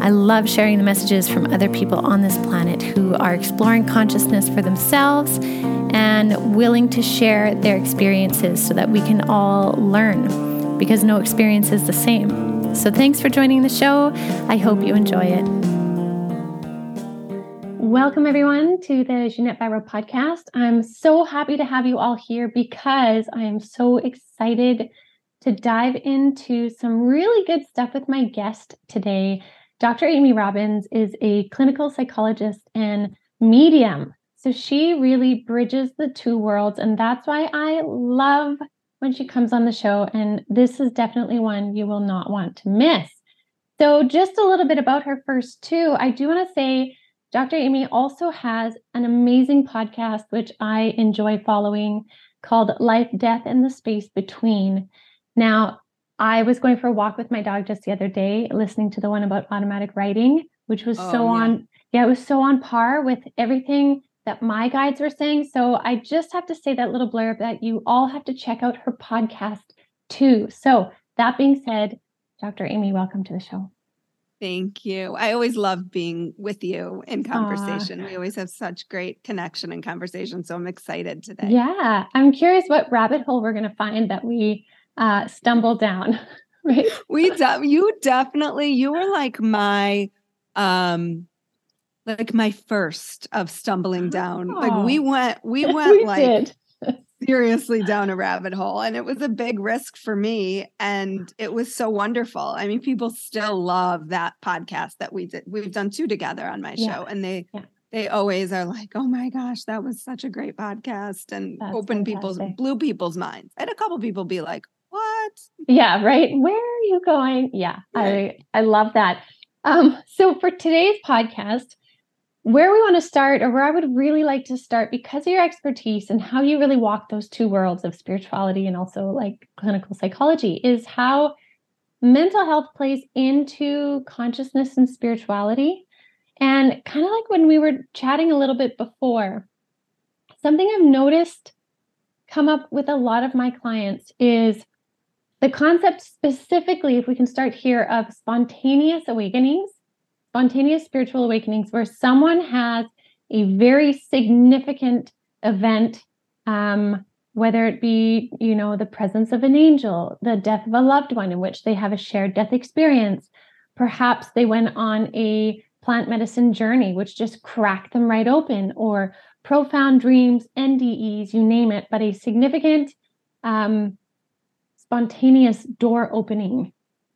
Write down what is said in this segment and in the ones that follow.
I love sharing the messages from other people on this planet who are exploring consciousness for themselves and willing to share their experiences so that we can all learn because no experience is the same. So, thanks for joining the show. I hope you enjoy it. Welcome, everyone, to the Ginette Biro podcast. I'm so happy to have you all here because I am so excited to dive into some really good stuff with my guest today. Dr. Amy Robbins is a clinical psychologist and medium. So she really bridges the two worlds. And that's why I love when she comes on the show. And this is definitely one you will not want to miss. So, just a little bit about her first, too. I do want to say, Dr. Amy also has an amazing podcast, which I enjoy following, called Life, Death, and the Space Between. Now, I was going for a walk with my dog just the other day, listening to the one about automatic writing, which was oh, so yeah. on, yeah, it was so on par with everything that my guides were saying. So I just have to say that little blurb that you all have to check out her podcast too. So that being said, Dr. Amy, welcome to the show. Thank you. I always love being with you in conversation. Aww. We always have such great connection and conversation. So I'm excited today. Yeah. I'm curious what rabbit hole we're going to find that we uh, stumble down. right. We, de- you definitely, you were like my, um, like my first of stumbling down. Oh. Like we went, we went we like, seriously down a rabbit hole and it was a big risk for me and it was so wonderful i mean people still love that podcast that we did we've done two together on my yeah. show and they yeah. they always are like oh my gosh that was such a great podcast and That's open people's blew people's minds i had a couple people be like what yeah right where are you going yeah right. i i love that um so for today's podcast where we want to start, or where I would really like to start, because of your expertise and how you really walk those two worlds of spirituality and also like clinical psychology, is how mental health plays into consciousness and spirituality. And kind of like when we were chatting a little bit before, something I've noticed come up with a lot of my clients is the concept specifically, if we can start here, of spontaneous awakenings spontaneous spiritual awakenings where someone has a very significant event um, whether it be you know the presence of an angel the death of a loved one in which they have a shared death experience. Perhaps they went on a plant medicine journey which just cracked them right open or profound dreams ndes you name it but a significant um, spontaneous door opening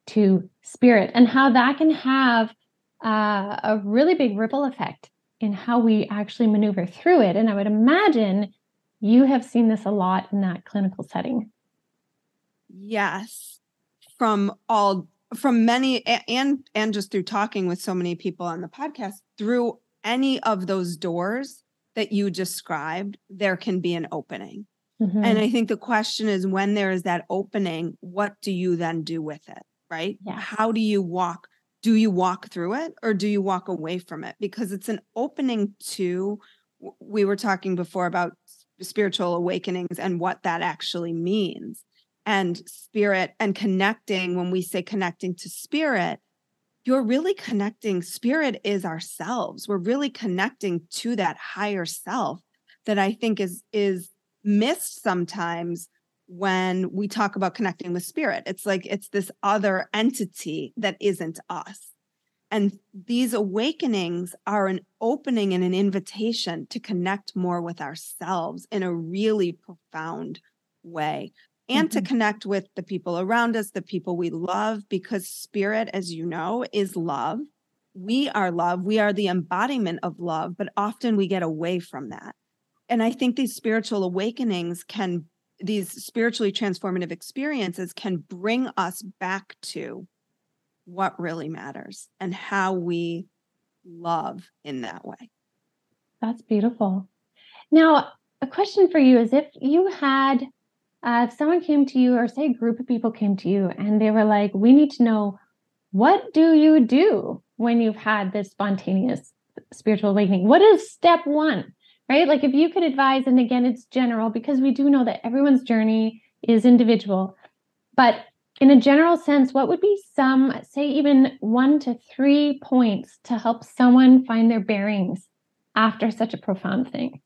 to spirit and how that can have uh, a really big ripple effect in how we actually maneuver through it. And I would imagine you have seen this a lot in that clinical setting. Yes, from all from many and and just through talking with so many people on the podcast through any of those doors that you described there can be an opening mm-hmm. and i think the question is when there is that opening what do you then do with it right yeah. how do you walk do you walk through it or do you walk away from it because it's an opening to we were talking before about spiritual awakenings and what that actually means and spirit and connecting when we say connecting to spirit you're really connecting spirit is ourselves we're really connecting to that higher self that i think is is missed sometimes when we talk about connecting with spirit. It's like it's this other entity that isn't us. And these awakenings are an opening and an invitation to connect more with ourselves in a really profound way and mm-hmm. to connect with the people around us, the people we love, because spirit, as you know, is love. We are love. We are the embodiment of love, but often we get away from that. And I think these spiritual awakenings can these spiritually transformative experiences can bring us back to what really matters and how we love in that way. That's beautiful. Now, a question for you is if you had, uh, if someone came to you, or say a group of people came to you and they were like, we need to know what do you do when you've had this spontaneous spiritual awakening? What is step one? Right? Like if you could advise, and again, it's general because we do know that everyone's journey is individual. But in a general sense, what would be some, say, even one to three points to help someone find their bearings after such a profound thing?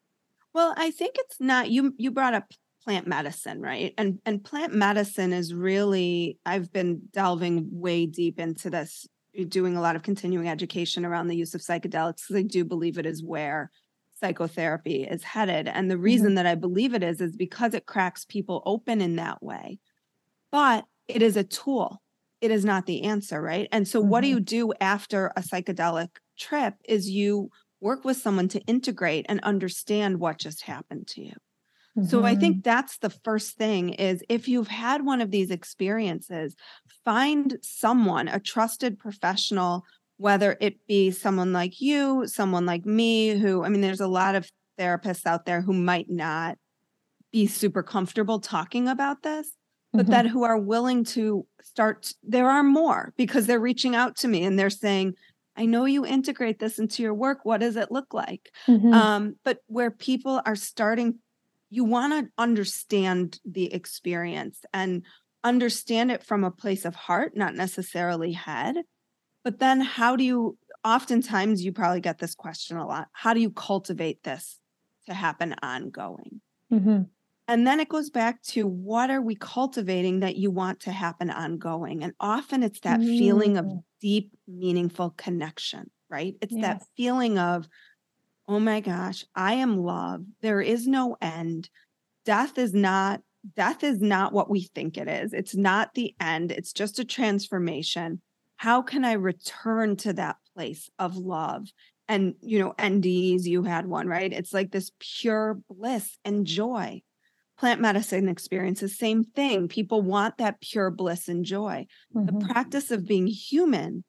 Well, I think it's not you you brought up plant medicine, right? And and plant medicine is really I've been delving way deep into this, doing a lot of continuing education around the use of psychedelics because I do believe it is where psychotherapy is headed. And the reason mm-hmm. that I believe it is is because it cracks people open in that way. But it is a tool. It is not the answer, right? And so mm-hmm. what do mm-hmm. you do after a psychedelic trip is you work with someone to integrate and understand what just happened to you. Mm-hmm. So I think mm-hmm. that's the first thing is if you've had one of these experiences, find someone, a trusted professional, whether it be someone like you, someone like me, who, I mean, there's a lot of therapists out there who might not be super comfortable talking about this, but mm-hmm. that who are willing to start. There are more because they're reaching out to me and they're saying, I know you integrate this into your work. What does it look like? Mm-hmm. Um, but where people are starting, you want to understand the experience and understand it from a place of heart, not necessarily head. But then, how do you, oftentimes, you probably get this question a lot how do you cultivate this to happen ongoing? Mm-hmm. And then it goes back to what are we cultivating that you want to happen ongoing? And often it's that mm-hmm. feeling of mm. deep, meaningful connection, right? It's yes. that feeling of, oh my gosh, I am love. There is no end. Death is not death is not what we think it is. It's not the end. It's just a transformation. How can I return to that place of love? And you know, NDEs, you had one, right? It's like this pure bliss and joy plant medicine experiences same thing people want that pure bliss and joy mm-hmm. the practice of being human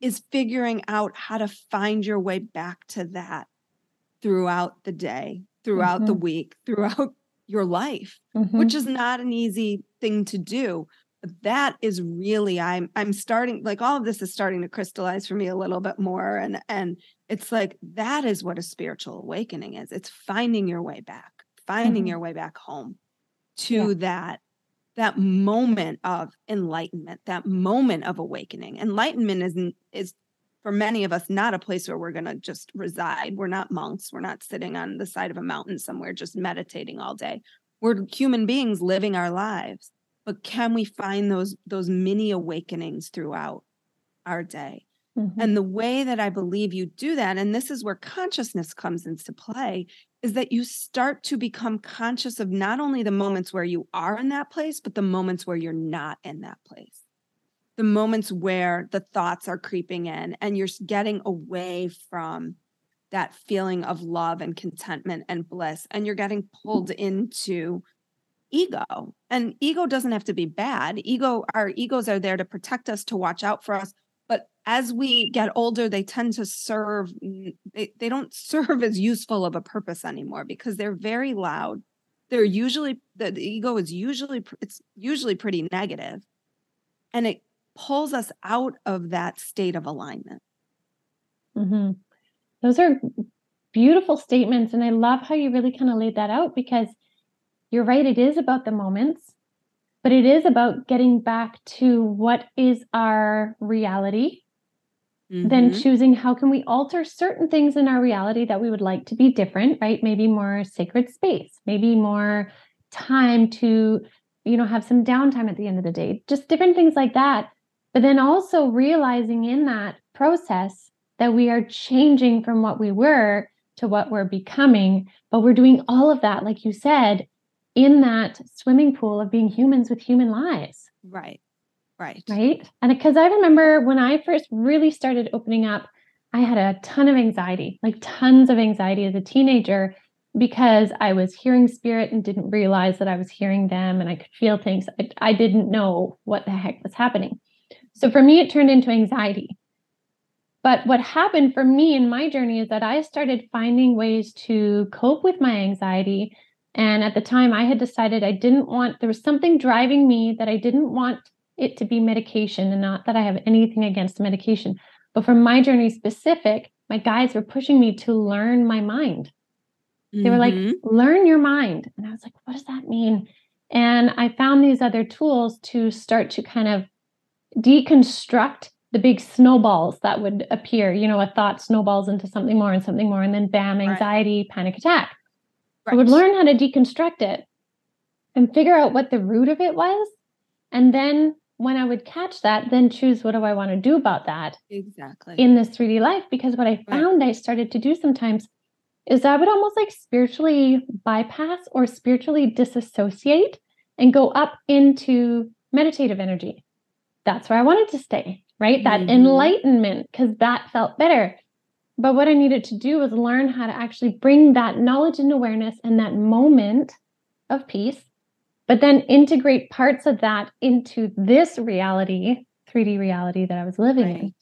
is figuring out how to find your way back to that throughout the day throughout mm-hmm. the week throughout your life mm-hmm. which is not an easy thing to do that is really i'm i'm starting like all of this is starting to crystallize for me a little bit more and and it's like that is what a spiritual awakening is. It's finding your way back finding mm-hmm. your way back home to yeah. that that moment of enlightenment that moment of awakening. Enlightenment is is for many of us not a place where we're going to just reside. We're not monks. We're not sitting on the side of a mountain somewhere just meditating all day. We're human beings living our lives but can we find those those mini awakenings throughout our day Mm-hmm. And the way that I believe you do that, and this is where consciousness comes into play, is that you start to become conscious of not only the moments where you are in that place, but the moments where you're not in that place. The moments where the thoughts are creeping in and you're getting away from that feeling of love and contentment and bliss, and you're getting pulled into ego. And ego doesn't have to be bad. Ego, our egos are there to protect us, to watch out for us, but as we get older they tend to serve they, they don't serve as useful of a purpose anymore because they're very loud they're usually the, the ego is usually it's usually pretty negative and it pulls us out of that state of alignment mm-hmm. those are beautiful statements and i love how you really kind of laid that out because you're right it is about the moments but it is about getting back to what is our reality mm-hmm. then choosing how can we alter certain things in our reality that we would like to be different right maybe more sacred space maybe more time to you know have some downtime at the end of the day just different things like that but then also realizing in that process that we are changing from what we were to what we're becoming but we're doing all of that like you said in that swimming pool of being humans with human lives. Right. Right. Right. And because I remember when I first really started opening up, I had a ton of anxiety, like tons of anxiety as a teenager because I was hearing spirit and didn't realize that I was hearing them and I could feel things. I, I didn't know what the heck was happening. So for me, it turned into anxiety. But what happened for me in my journey is that I started finding ways to cope with my anxiety And at the time, I had decided I didn't want, there was something driving me that I didn't want it to be medication and not that I have anything against medication. But for my journey specific, my guides were pushing me to learn my mind. They were like, Mhm. learn your mind. And I was like, what does that mean? And I found these other tools to start to kind of deconstruct the big snowballs that would appear. You know, a thought snowballs into something more and something more, and then bam, Right. anxiety, panic attack. I would learn how to deconstruct it and figure out what the root of it was. And then when I would catch that, then choose what do I want to do about that Exactly. in this 3D life. Because what I Right. found I started to do sometimes is I would almost like spiritually bypass or spiritually disassociate and go up into meditative energy. That's where I wanted to stay, right? That Mhm. enlightenment, because that felt better. But what I needed to do was learn how to actually bring that knowledge and awareness and that moment of peace, but then integrate parts of that into this reality, 3D reality that I was living Right. in.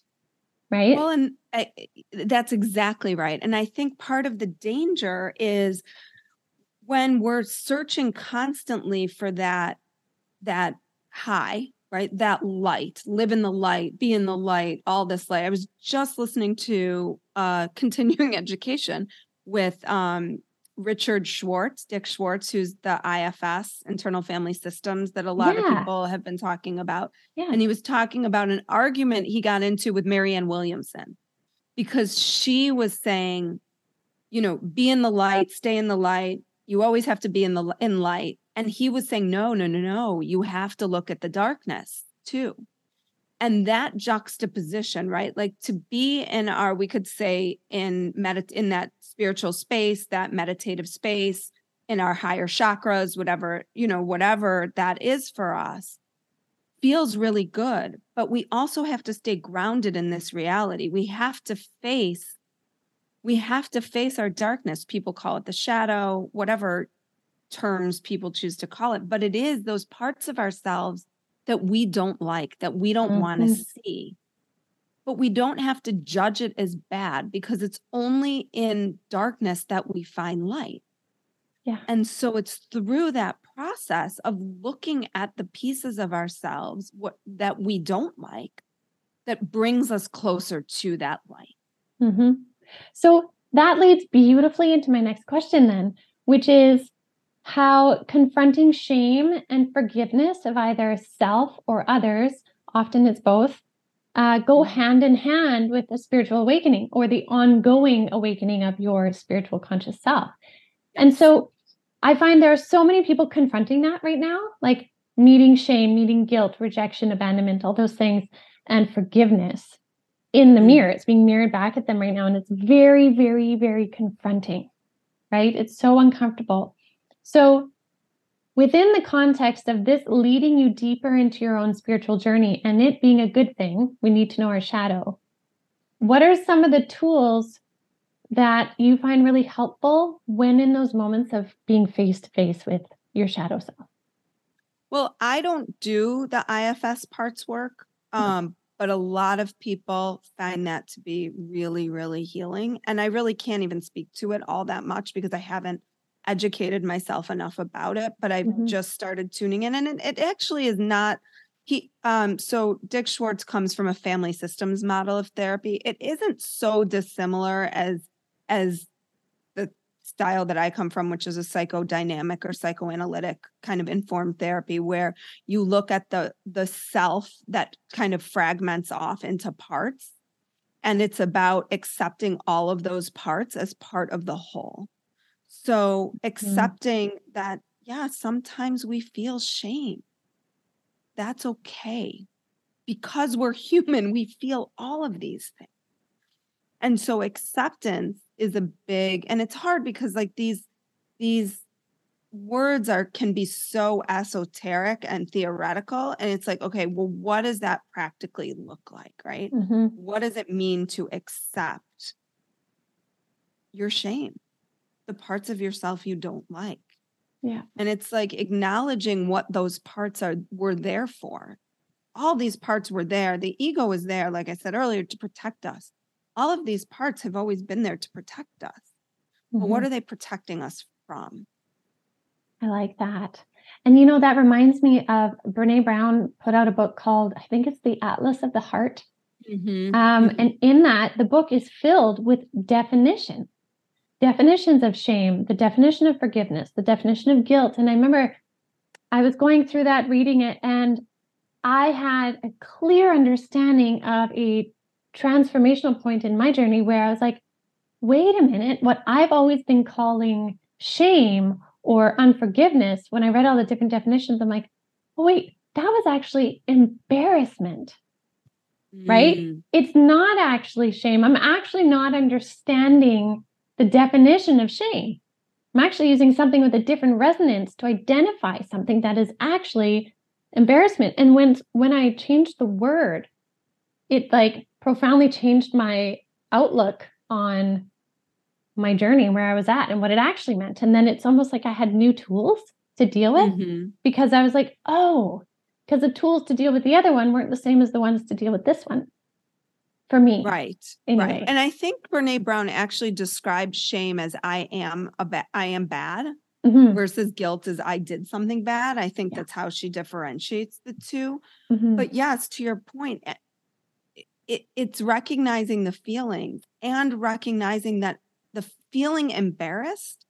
Right? Well, and I, that's exactly right. And I think part of the danger is when we're searching constantly for that that high, right? That light, live in the light, be in the light, all this light. I was just listening to uh continuing education with um Richard Schwartz, Dick Schwartz, who's the IFS, internal family systems that a lot of people have been talking about yeah. and he was talking about an argument he got into with Marianne Williamson because she was saying, you know, be in the light, stay in the light. You always have to be in the in light. And he was saying, no, no, no, no. You have to look at the darkness too. And that juxtaposition, right? Like to be in our, we could say in medit in that spiritual space, that meditative space, in our higher chakras, whatever, you know, whatever that is for us feels really good, but we also have to stay grounded in this reality. We have to face we have to face our darkness. People call it the shadow, whatever terms people choose to call it, but it is those parts of ourselves that we don't like, that we don't want to see. But we don't have to judge it as bad because it's only in darkness that we find light. Yeah. And so it's through that process of looking at the pieces of ourselves what that we don't like that brings us closer to that light. hmm So that leads beautifully into my next question, then, which is how confronting shame and forgiveness of either self or others, often it's both, uh, go Mhm. hand in hand with the spiritual awakening or the ongoing awakening of your spiritual conscious self. And so I find there are so many people confronting that right now, like meeting shame, meeting guilt, rejection, abandonment, all those things, and forgiveness in the Mhm. mirror. It's being mirrored back at them right now. And it's very, very, very confronting, right? It's so uncomfortable. So, within the context of this leading you deeper into your own spiritual journey and it being a good thing, we need to know our shadow. What are some of the tools that you find really helpful when in those moments of being face to face with your shadow self? Well, I don't do the IFS parts work, um, but a lot of people find that to be really, really healing. And I really can't even speak to it all that much because I haven't educated myself enough about it, but I've Mhm. just started tuning in. And it, it actually is not he um so Dick Schwartz comes from a family systems model of therapy. It isn't so dissimilar as as the style that I come from, which is a psychodynamic or psychoanalytic kind of informed therapy, where you look at the the self that kind of fragments off into parts, and it's about accepting all of those parts as part of the whole. So accepting that, yeah, sometimes we feel shame. That's okay. Because we're human, we feel all of these things. And so acceptance is a big and it's hard because like these these words are can be so esoteric and theoretical and it's like okay well what does that practically look like right Mhm. what does it mean to accept your shame the parts of yourself you don't like Yeah. and it's like acknowledging what those parts are were there for all these parts were there the ego is there like i said earlier to protect us all of these parts have always been there to protect us but what Mhm. are they protecting us from I like that. And you know, that reminds me of Brene Brown put out a book called, I think it's the Atlas of the Heart. Mm-hmm. Um, mm-hmm. And in that, the book is filled with definition, definitions of shame, the definition of forgiveness, the definition of guilt. And I remember I was going through that, reading it, and I had a clear understanding of a transformational point in my journey where I was like, wait a minute, what I've always been calling shame or unforgiveness, when I read all the different definitions, I'm like, oh, wait, that was actually embarrassment. Mm. Right? It's not actually shame. I'm actually not understanding the definition of shame. I'm actually using something with a different resonance to identify something that is actually embarrassment. And when when I changed the word, it like profoundly changed my outlook on my journey and where I was at and what it actually meant. And then it's almost like I had new tools to deal with mm-hmm. because I was like, oh, because the tools to deal with the other one weren't the same as the ones to deal with this one for me. Right. Anyway. Right. And I think Brene Brown actually described shame as I am a ba- I am bad mm-hmm. versus guilt as I did something bad. I think yeah. that's how she differentiates the 2 mm-hmm. But yes, to your point, eh, it, it, it's recognizing the feelings and recognizing that the feeling embarrassed,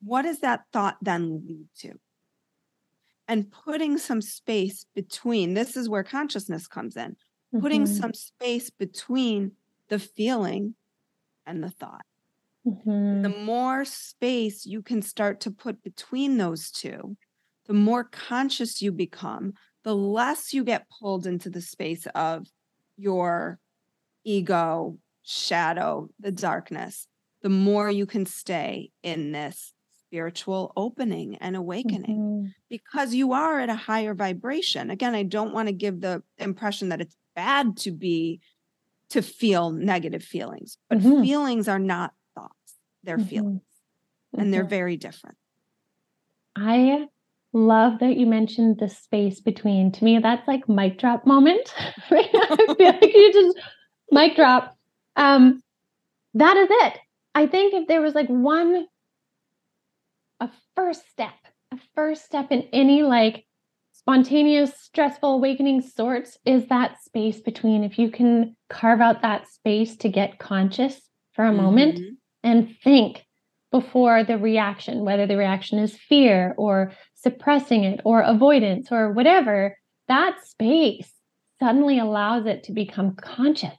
what does that thought then lead to? And putting some space between, this is where consciousness comes in, mm-hmm. putting some space between the feeling and the thought. Mm-hmm. The more space you can start to put between those two, the more conscious you become, the less you get pulled into the space of your ego, shadow, the darkness, the more you can stay in this spiritual opening and awakening mm-hmm. because you are at a higher vibration. Again, I don't want to give the impression that it's bad to be to feel negative feelings, but mm-hmm. feelings are not thoughts, they're mm-hmm. feelings and they're mm-hmm. very different. I love that you mentioned the space between. To me, that's like mic drop moment. right I feel like you just mic drop. Um, that is it. I think if there was like one, a first step, a first step in any like spontaneous, stressful awakening sorts is that space between. If you can carve out that space to get conscious for a mm-hmm. moment and think before the reaction, whether the reaction is fear or suppressing it or avoidance or whatever, that space suddenly allows it to become conscious.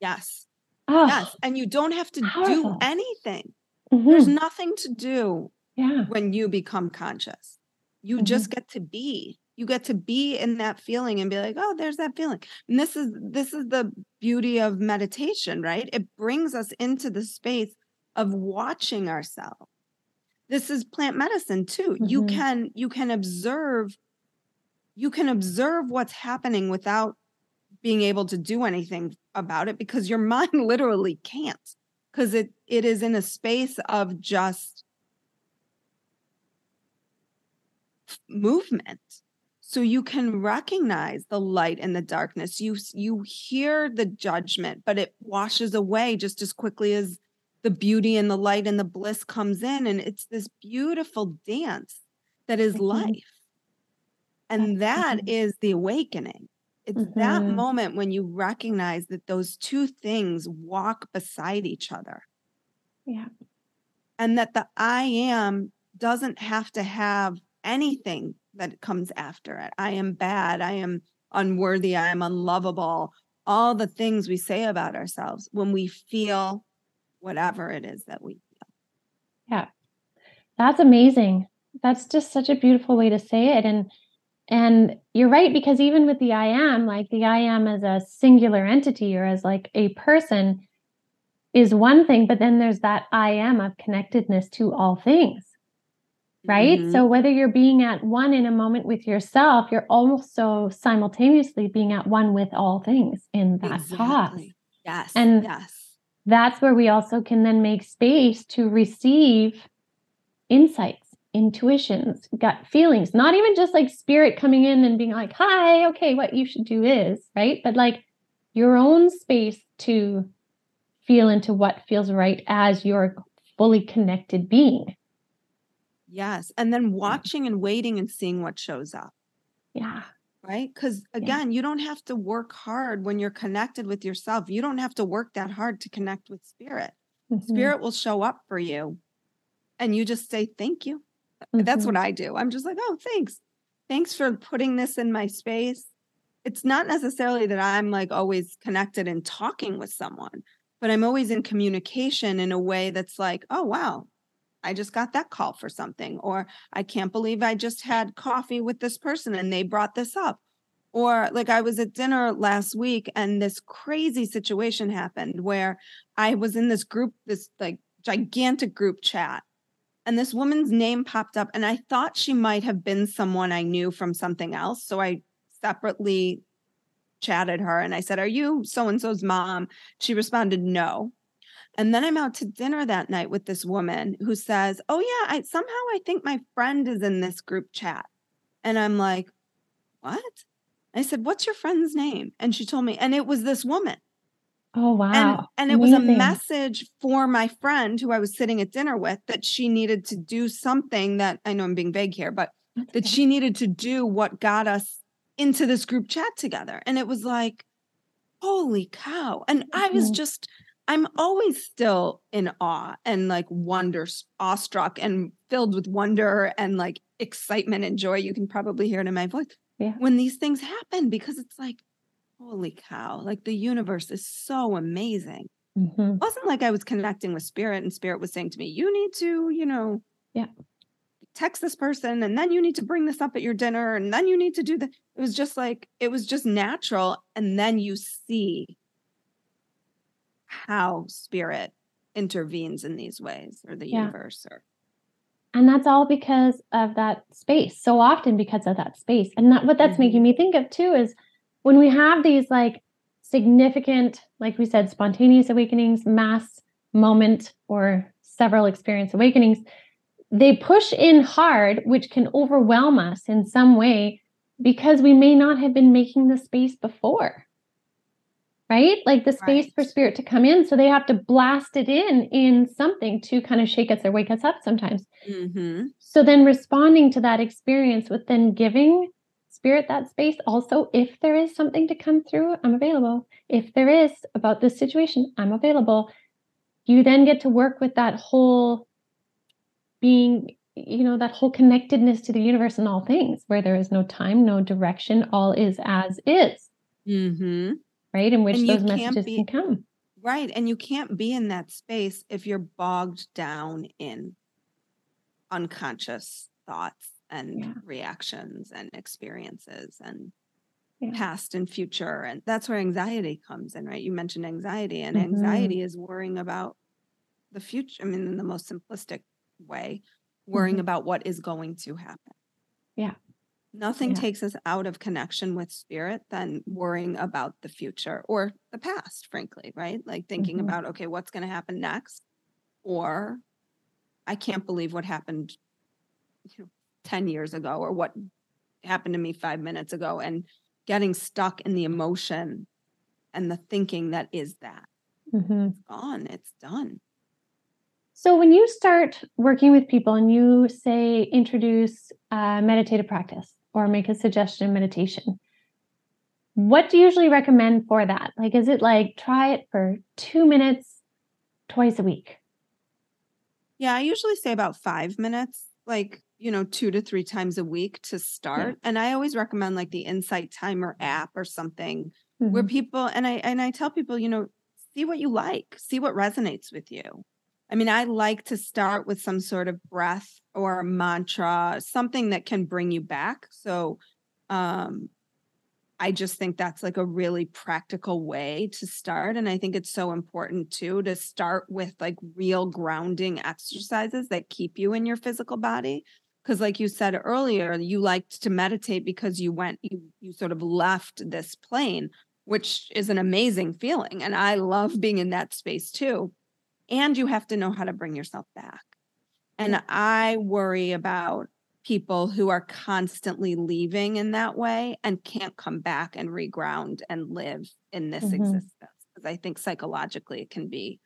Yes. Oh, yes. And you don't have to powerful. do anything. Mm-hmm. There's nothing to do yeah. when you become conscious. You mm-hmm. just get to be. You get to be in that feeling and be like, oh, there's that feeling. And this is this is the beauty of meditation, right? It brings us into the space of watching ourselves. This is plant medicine too. Mm-hmm. You can you can observe you can observe what's happening without being able to do anything about it because your mind literally can't because it it is in a space of just movement so you can recognize the light and the darkness you you hear the judgment but it washes away just as quickly as the beauty and the light and the bliss comes in and it's this beautiful dance that is mm-hmm. life and that is the awakening it's mm-hmm. that moment when you recognize that those two things walk beside each other. Yeah. And that the I am doesn't have to have anything that comes after it. I am bad. I am unworthy. I am unlovable. All the things we say about ourselves when we feel whatever it is that we feel. Yeah. That's amazing. That's just such a beautiful way to say it. And and you're right, because even with the I am, like the I am as a singular entity or as like a person is one thing, but then there's that I am of connectedness to all things. Right. Mm-hmm. So whether you're being at one in a moment with yourself, you're also simultaneously being at one with all things in that exactly. pause. Yes. And yes. that's where we also can then make space to receive insights, intuitions, gut feelings, not even just like spirit coming in and being like, hi, okay, what you should do is, right? But like your own space to feel into what feels right as your fully connected being. Yes. And then watching and waiting and seeing what shows up. Yeah. Right. Because again, you don't have to work hard when you're connected with yourself. You don't have to work that hard to connect with spirit. Mhm. Spirit will show up for you. And you just say, thank you. That's Mhm. what I do. I'm just like, oh, thanks. Thanks for putting this in my space. It's not necessarily that I'm like always connected and talking with someone, but I'm always in communication in a way that's like, oh, wow, I just got that call for something. Or I can't believe I just had coffee with this person and they brought this up. Or like I was at dinner last week and this crazy situation happened where I was in this group, this like gigantic group chat and this woman's name popped up and i thought she might have been someone i knew from something else so i separately chatted her and i said are you so and so's mom she responded no and then i'm out to dinner that night with this woman who says oh yeah i somehow i think my friend is in this group chat and i'm like what i said what's your friend's name and she told me and it was this woman Oh wow. and and it was a message for my friend who I was sitting at dinner with that she needed to do something that I know I'm being vague here, but That's that okay. she needed to do what got us into this group chat together. And it was like, holy cow. And I was just, I'm always still in awe and like wonder, awestruck and filled with wonder and like excitement and joy. You can probably hear it in my voice Yeah. when these things happen because it's like, holy cow, like the universe is so amazing. Mhm. It wasn't like I was connecting with spirit and spirit was saying to me, you need to, you know, Yeah. text this person and then you need to bring this up at your dinner and then you need to do that. It was just like, it was just natural. And then you see how spirit intervenes in these ways or the Yeah. universe or And that's all because of that space. So often because of that space. And that what that's Mhm. making me think of too is when we have these like significant, like we said, spontaneous awakenings, mass moment, or several experience awakenings, they push in hard, which can overwhelm us in some way because we may not have been making the space before. Right? Like the space for spirit to come in. So they have to blast it in in something to kind of shake us or wake us up sometimes. Mhm. So then responding to that experience with then giving spirit that space also if there is something to come through, I'm available. If there is about this situation, I'm available. You then get to work with that whole being, you know, that whole connectedness to the universe and all things where there is no time, no direction, all is as is, Mhm. Right? In which those can't messages be- can come. Right. And you can't be in that space if you're bogged down in unconscious thoughts and Yeah. reactions and experiences and Yeah. past and future. And that's where anxiety comes in, right? You mentioned anxiety, and Mhm. anxiety is worrying about the future. I mean, in the most simplistic way, worrying Mhm. about what is going to happen. Yeah. Nothing Yeah. takes us out of connection with spirit than worrying about the future or the past, frankly, right? Like thinking Mhm. about, okay, what's going to happen next? Or I can't believe what happened you know, 10 years ago or what happened to me five minutes ago and getting stuck in the emotion and the thinking that is that. Mhm. It's gone, it's done. So when you start working with people and you say introduce a meditative practice or make a suggestion meditation, what do you usually recommend for that? Like, is it like try it for two minutes twice a week? Yeah, I usually say about five minutes, like, you know, two to three times a week to start. And I always recommend like the Insight Timer app or something where Mhm. people and I and I tell people, you know, see what you like, see what resonates with you. I mean, I like to start with some sort of breath or mantra, something that can bring you back. So um I just think that's like a really practical way to start. And I think it's so important too to start with like real grounding exercises that keep you in your physical body. Because, like you said earlier, you liked to meditate because you went, you, you sort of left this plane, which is an amazing feeling. And I love being in that space too. And you have to know how to bring yourself back. And I worry about people who are constantly leaving in that way and can't come back and reground and live in this Mhm. existence. Because I think psychologically it can be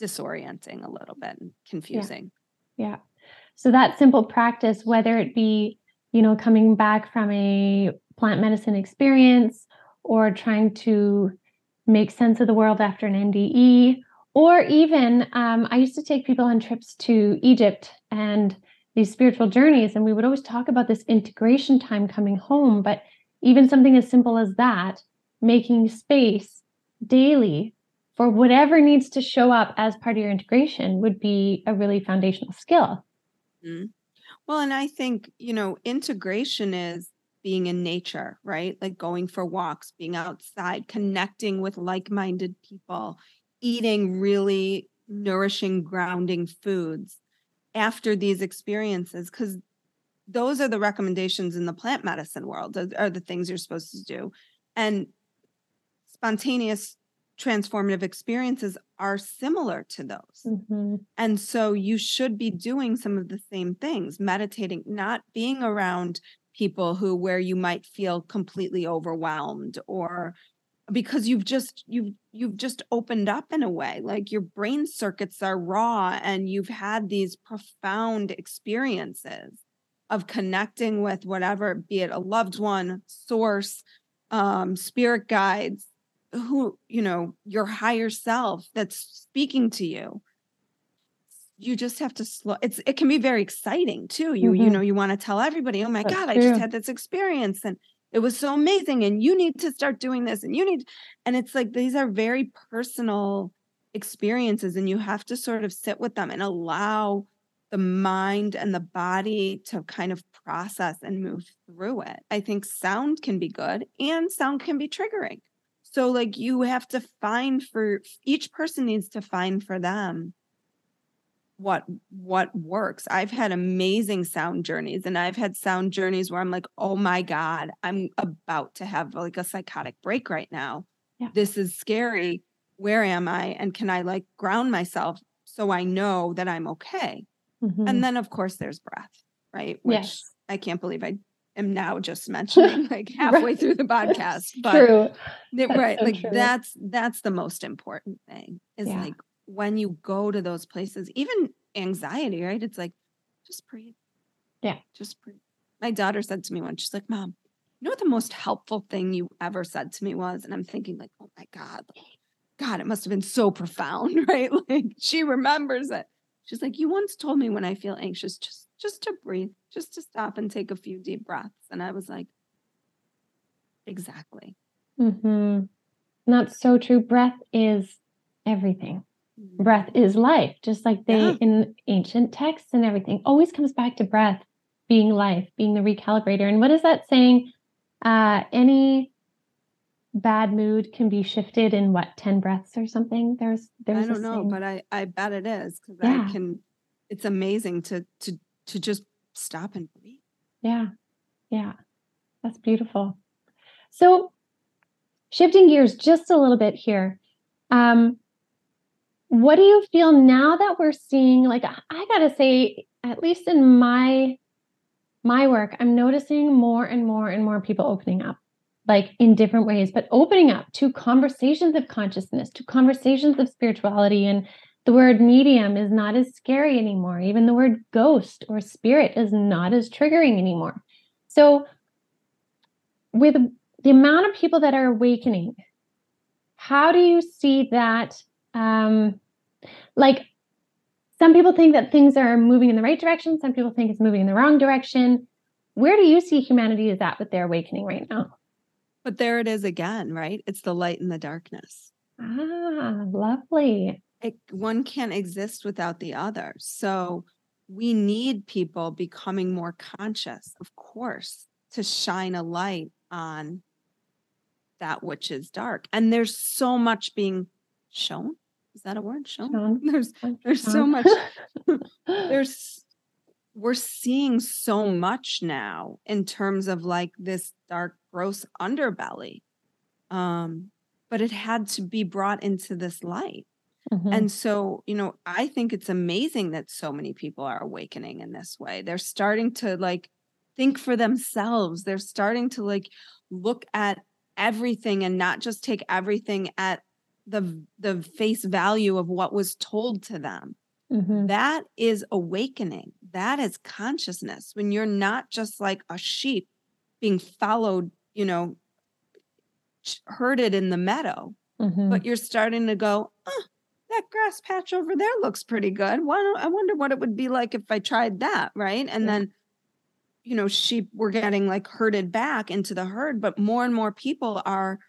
disorienting a little bit and confusing. Yeah. So that simple practice, whether it be, you know, coming back from a plant medicine experience or trying to make sense of the world after an NDE, or even um, I used to take people on trips to Egypt and these spiritual journeys, and we would always talk about this integration time coming home. But even something as simple as that, making space daily for whatever needs to show up as part of your integration would be a really foundational skill. Mm-hmm. Well, and I think, you know, integration is being in nature, right? Like going for walks, being outside, connecting with like minded people, eating really nourishing, grounding foods after these experiences. Because those are the recommendations in the plant medicine world, are the things you're supposed to do. And spontaneous transformative experiences are similar to those. Mm-hmm. And so you should be doing some of the same things, meditating, not being around people who where you might feel completely overwhelmed or because you've just you've you've just opened up in a way like your brain circuits are raw and you've had these profound experiences of connecting with whatever be it a loved one source um spirit guides who you know your higher self that's speaking to you you just have to slow it's it can be very exciting too you mm-hmm. you know you want to tell everybody oh my that's god true. i just had this experience and it was so amazing and you need to start doing this and you need and it's like these are very personal experiences and you have to sort of sit with them and allow the mind and the body to kind of process and move through it. I think sound can be good and sound can be triggering. So like you have to find for each person needs to find for them what what works. I've had amazing sound journeys and I've had sound journeys where I'm like, "Oh my god, I'm about to have like a psychotic break right now. Yeah. This is scary. Where am I and can I like ground myself so I know that I'm okay?" Mm-hmm. And then of course there's breath, right? Which yes. I can't believe I am now just mentioning like halfway right. through the podcast but true. right so like true. that's that's the most important thing is yeah. like when you go to those places even anxiety right it's like just breathe yeah just breathe my daughter said to me once she's like mom you know what the most helpful thing you ever said to me was and i'm thinking like oh my god god it must have been so profound right like she remembers it she's like you once told me when i feel anxious just just to breathe, just to stop and take a few deep breaths. And I was like, exactly. Mm-hmm. That's so true. Breath is everything. Mm-hmm. Breath is life, just like they yeah. in ancient texts and everything always comes back to breath being life, being the recalibrator. And what is that saying? Uh, any bad mood can be shifted in what 10 breaths or something there's there's i don't know but i i bet it is because yeah. i can it's amazing to to to just stop and breathe. Yeah. Yeah. That's beautiful. So, shifting gears just a little bit here. Um, what do you feel now that we're seeing like I got to say at least in my my work, I'm noticing more and more and more people opening up like in different ways, but opening up to conversations of consciousness, to conversations of spirituality and the word medium is not as scary anymore. Even the word ghost or spirit is not as triggering anymore. So, with the amount of people that are awakening, how do you see that? Um, like, some people think that things are moving in the right direction, some people think it's moving in the wrong direction. Where do you see humanity is at with their awakening right now? But there it is again, right? It's the light and the darkness. Ah, lovely it, one can't exist without the other. So we need people becoming more conscious, of course, to shine a light on that which is dark. And there's so much being shown. Is that a word? Shown? shown. There's there's shown. so much. there's we're seeing so much now in terms of like this dark, gross underbelly. Um, but it had to be brought into this light. Mm-hmm. And so, you know, I think it's amazing that so many people are awakening in this way. They're starting to like think for themselves. They're starting to like look at everything and not just take everything at the the face value of what was told to them. Mhm. That is awakening. That is consciousness. When you're not just like a sheep being followed, you know, herded in the meadow, Mhm. but you're starting to go, "Oh, that grass patch over there looks pretty good. Why don't I wonder what it would be like if I tried that, right? And Yeah. then, you know, sheep were getting like herded back into the herd, but more and more people are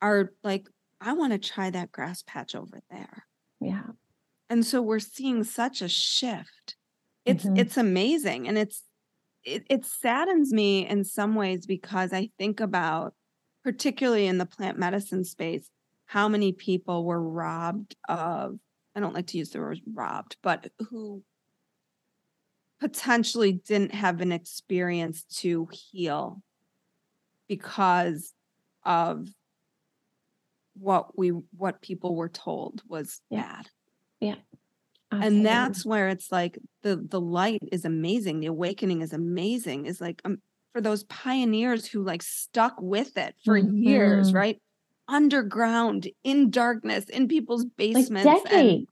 are like, I want to try that grass patch over there. yeah. And so we're seeing such a shift. It's Mhm. it's amazing. And it's it, it saddens me in some ways because I think about, particularly in the plant medicine space, how many people were robbed of, I don't like to use the word robbed, but who potentially didn't have an experience to heal because of what we what people were told was Yeah. bad Absolutely. and that's where it's like the the light is amazing the awakening is amazing is like um, for those pioneers who like stuck with it for years Mhm. right underground in darkness in people's like basements and decades.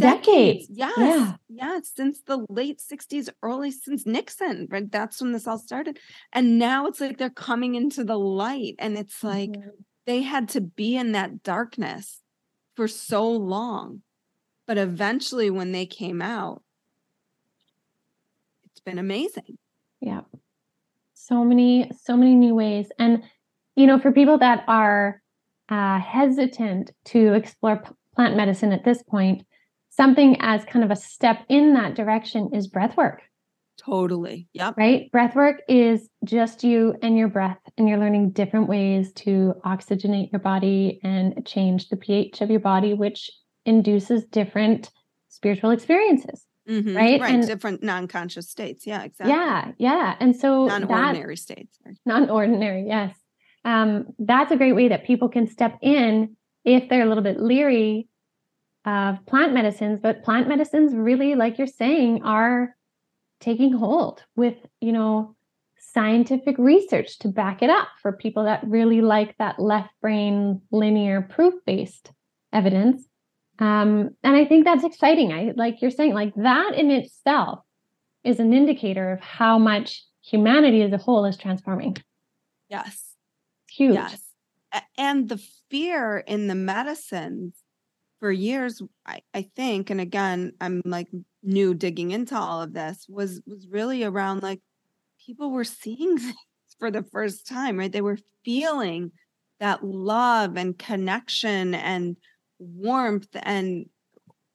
Decades. yes Yeah. yes since the late 60s early since nixon right that's when this all started and now it's like they're coming into the light and it's like Mhm. They had to be in that darkness for so long. But eventually, when they came out, it's been amazing. Yeah. So many, so many new ways. And, you know, for people that are uh, hesitant to explore p- plant medicine at this point, something as kind of a step in that direction is breath work, Totally. Yep. right? Breath work is just you and your breath, and you're learning different ways to oxygenate your body and change the pH of your body, which induces different spiritual experiences. Mhm. Right, Right. and- Different non conscious states. Yeah. Exactly. Yeah. Yeah. And so non ordinary states. non-ordinary yes um, that's a great way that people can step in if they're a little bit leery of plant medicines but plant medicines really like you're saying are taking hold with you know scientific research to back it up for people that really like that left brain linear proof based evidence um, and i think that's exciting i like you're saying like that in itself is an indicator of how much humanity as a whole is transforming Yes. it's huge Yes. And the fear in the medicines for years, I, I think, and again, I'm like new digging into all of this, was was really around like people were seeing things for the first time, right? They were feeling that love and connection and warmth and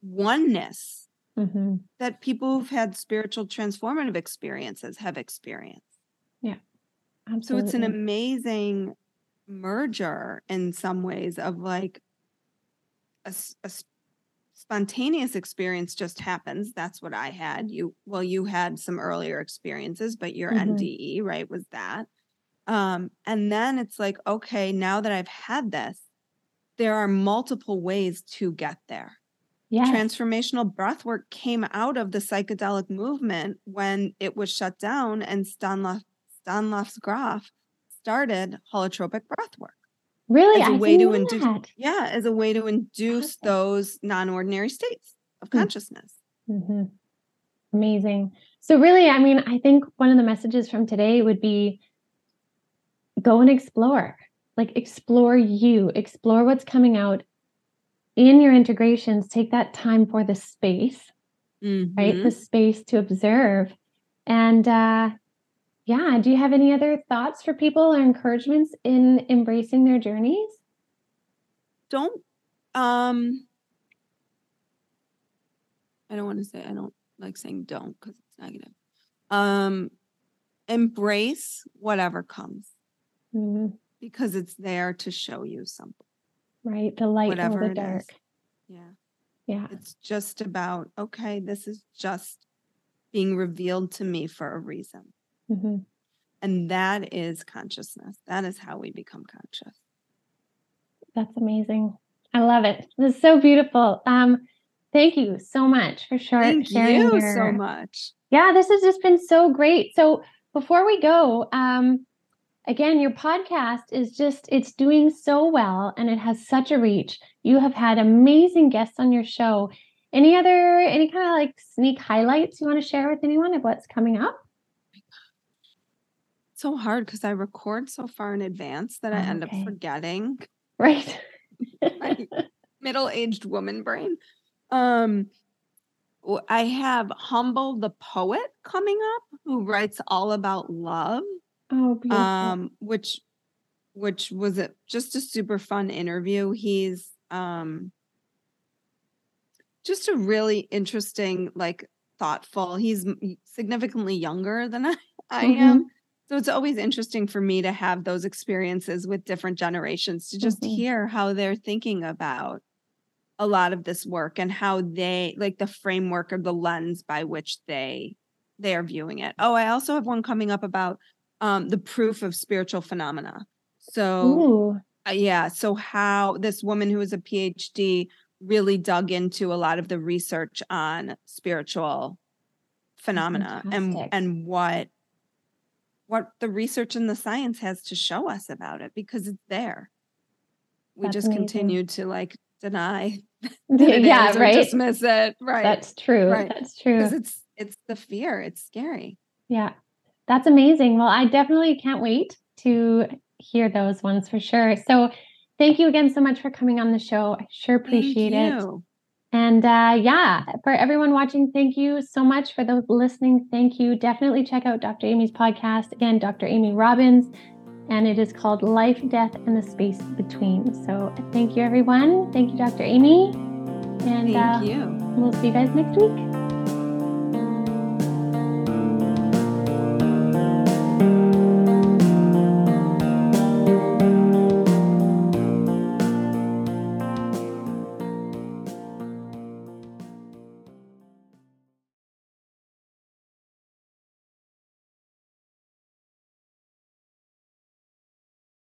oneness Mhm. that people who've had spiritual transformative experiences have experienced. Yeah. So it's an amazing merger in some ways of like a, a spontaneous experience just happens. That's what I had. You well, you had some earlier experiences, but your Mhm. NDE, right, was that. Um, and then it's like, okay, now that I've had this, there are multiple ways to get there yes. transformational breathwork came out of the psychedelic movement when it was shut down and Stanislav Stanislav's Grof started holotropic breathwork. Really as a I way to induce- that. Yeah, as a way to induce Perfect. those non-ordinary states of Hmm. consciousness. Mhm. Amazing. So, really, I mean, I think one of the messages from today would be go and explore. Like, explore you, explore what's coming out in your integrations. Take that time for the space, right? Mhm. The space to observe. And uh, yeah, do you have any other thoughts for people or encouragements in embracing their journeys? Don't um I don't want to say I don't like saying don't because it's negative. Um embrace whatever comes Mhm. because it's there to show you something. Right? The light Whatever the is. dark. Yeah. Yeah. It's just about, okay, this is just being revealed to me for a reason. Hmm And that is consciousness. That is how we become conscious. That's amazing. I love it. This is so beautiful. Um, thank you so much for shar- Thank sharing you your. so much. Yeah, this has just been so great. So before we go, um, again, your podcast is just it's doing so well and it has such a reach. You have had amazing guests on your show. any other any kind of like sneak highlights you want to share with anyone of what's coming up? So hard because I record so far in advance that I end up forgetting Right. middle-aged woman brain. Um I have Humble the Poet coming up who writes all about love. oh, beautiful. um which which was a, just a super fun interview he's um just a really interesting like thoughtful he's significantly younger than i, I Mhm. am so it's always interesting for me to have those experiences with different generations to just Mhm. hear how they're thinking about a lot of this work and how they like the framework or the lens by which they they are viewing it. Oh, I also have one coming up about um the proof of spiritual phenomena. So uh, yeah, so how this woman who is a PhD really dug into a lot of the research on spiritual phenomena and and what what the research and the science has to show us about it because it's there. We That's just amazing. continue to like deny yeah, right. dismiss it. Right. That's true. Right. That's true. because it's it's the fear. It's scary. Yeah, that's amazing. Well, I definitely can't wait to hear those ones for sure. So, thank you again so much for coming on the show. I sure appreciate Thank it. And uh, yeah, for everyone watching, thank you so much. For those listening, thank you. Definitely check out Dr. Amy's podcast again, Dr. Amy Robbins, and it is called Life, Death, and the Space Between. So, thank you, everyone. Thank you, Dr. Amy. And Thank uh, you. we'll see you guys next week.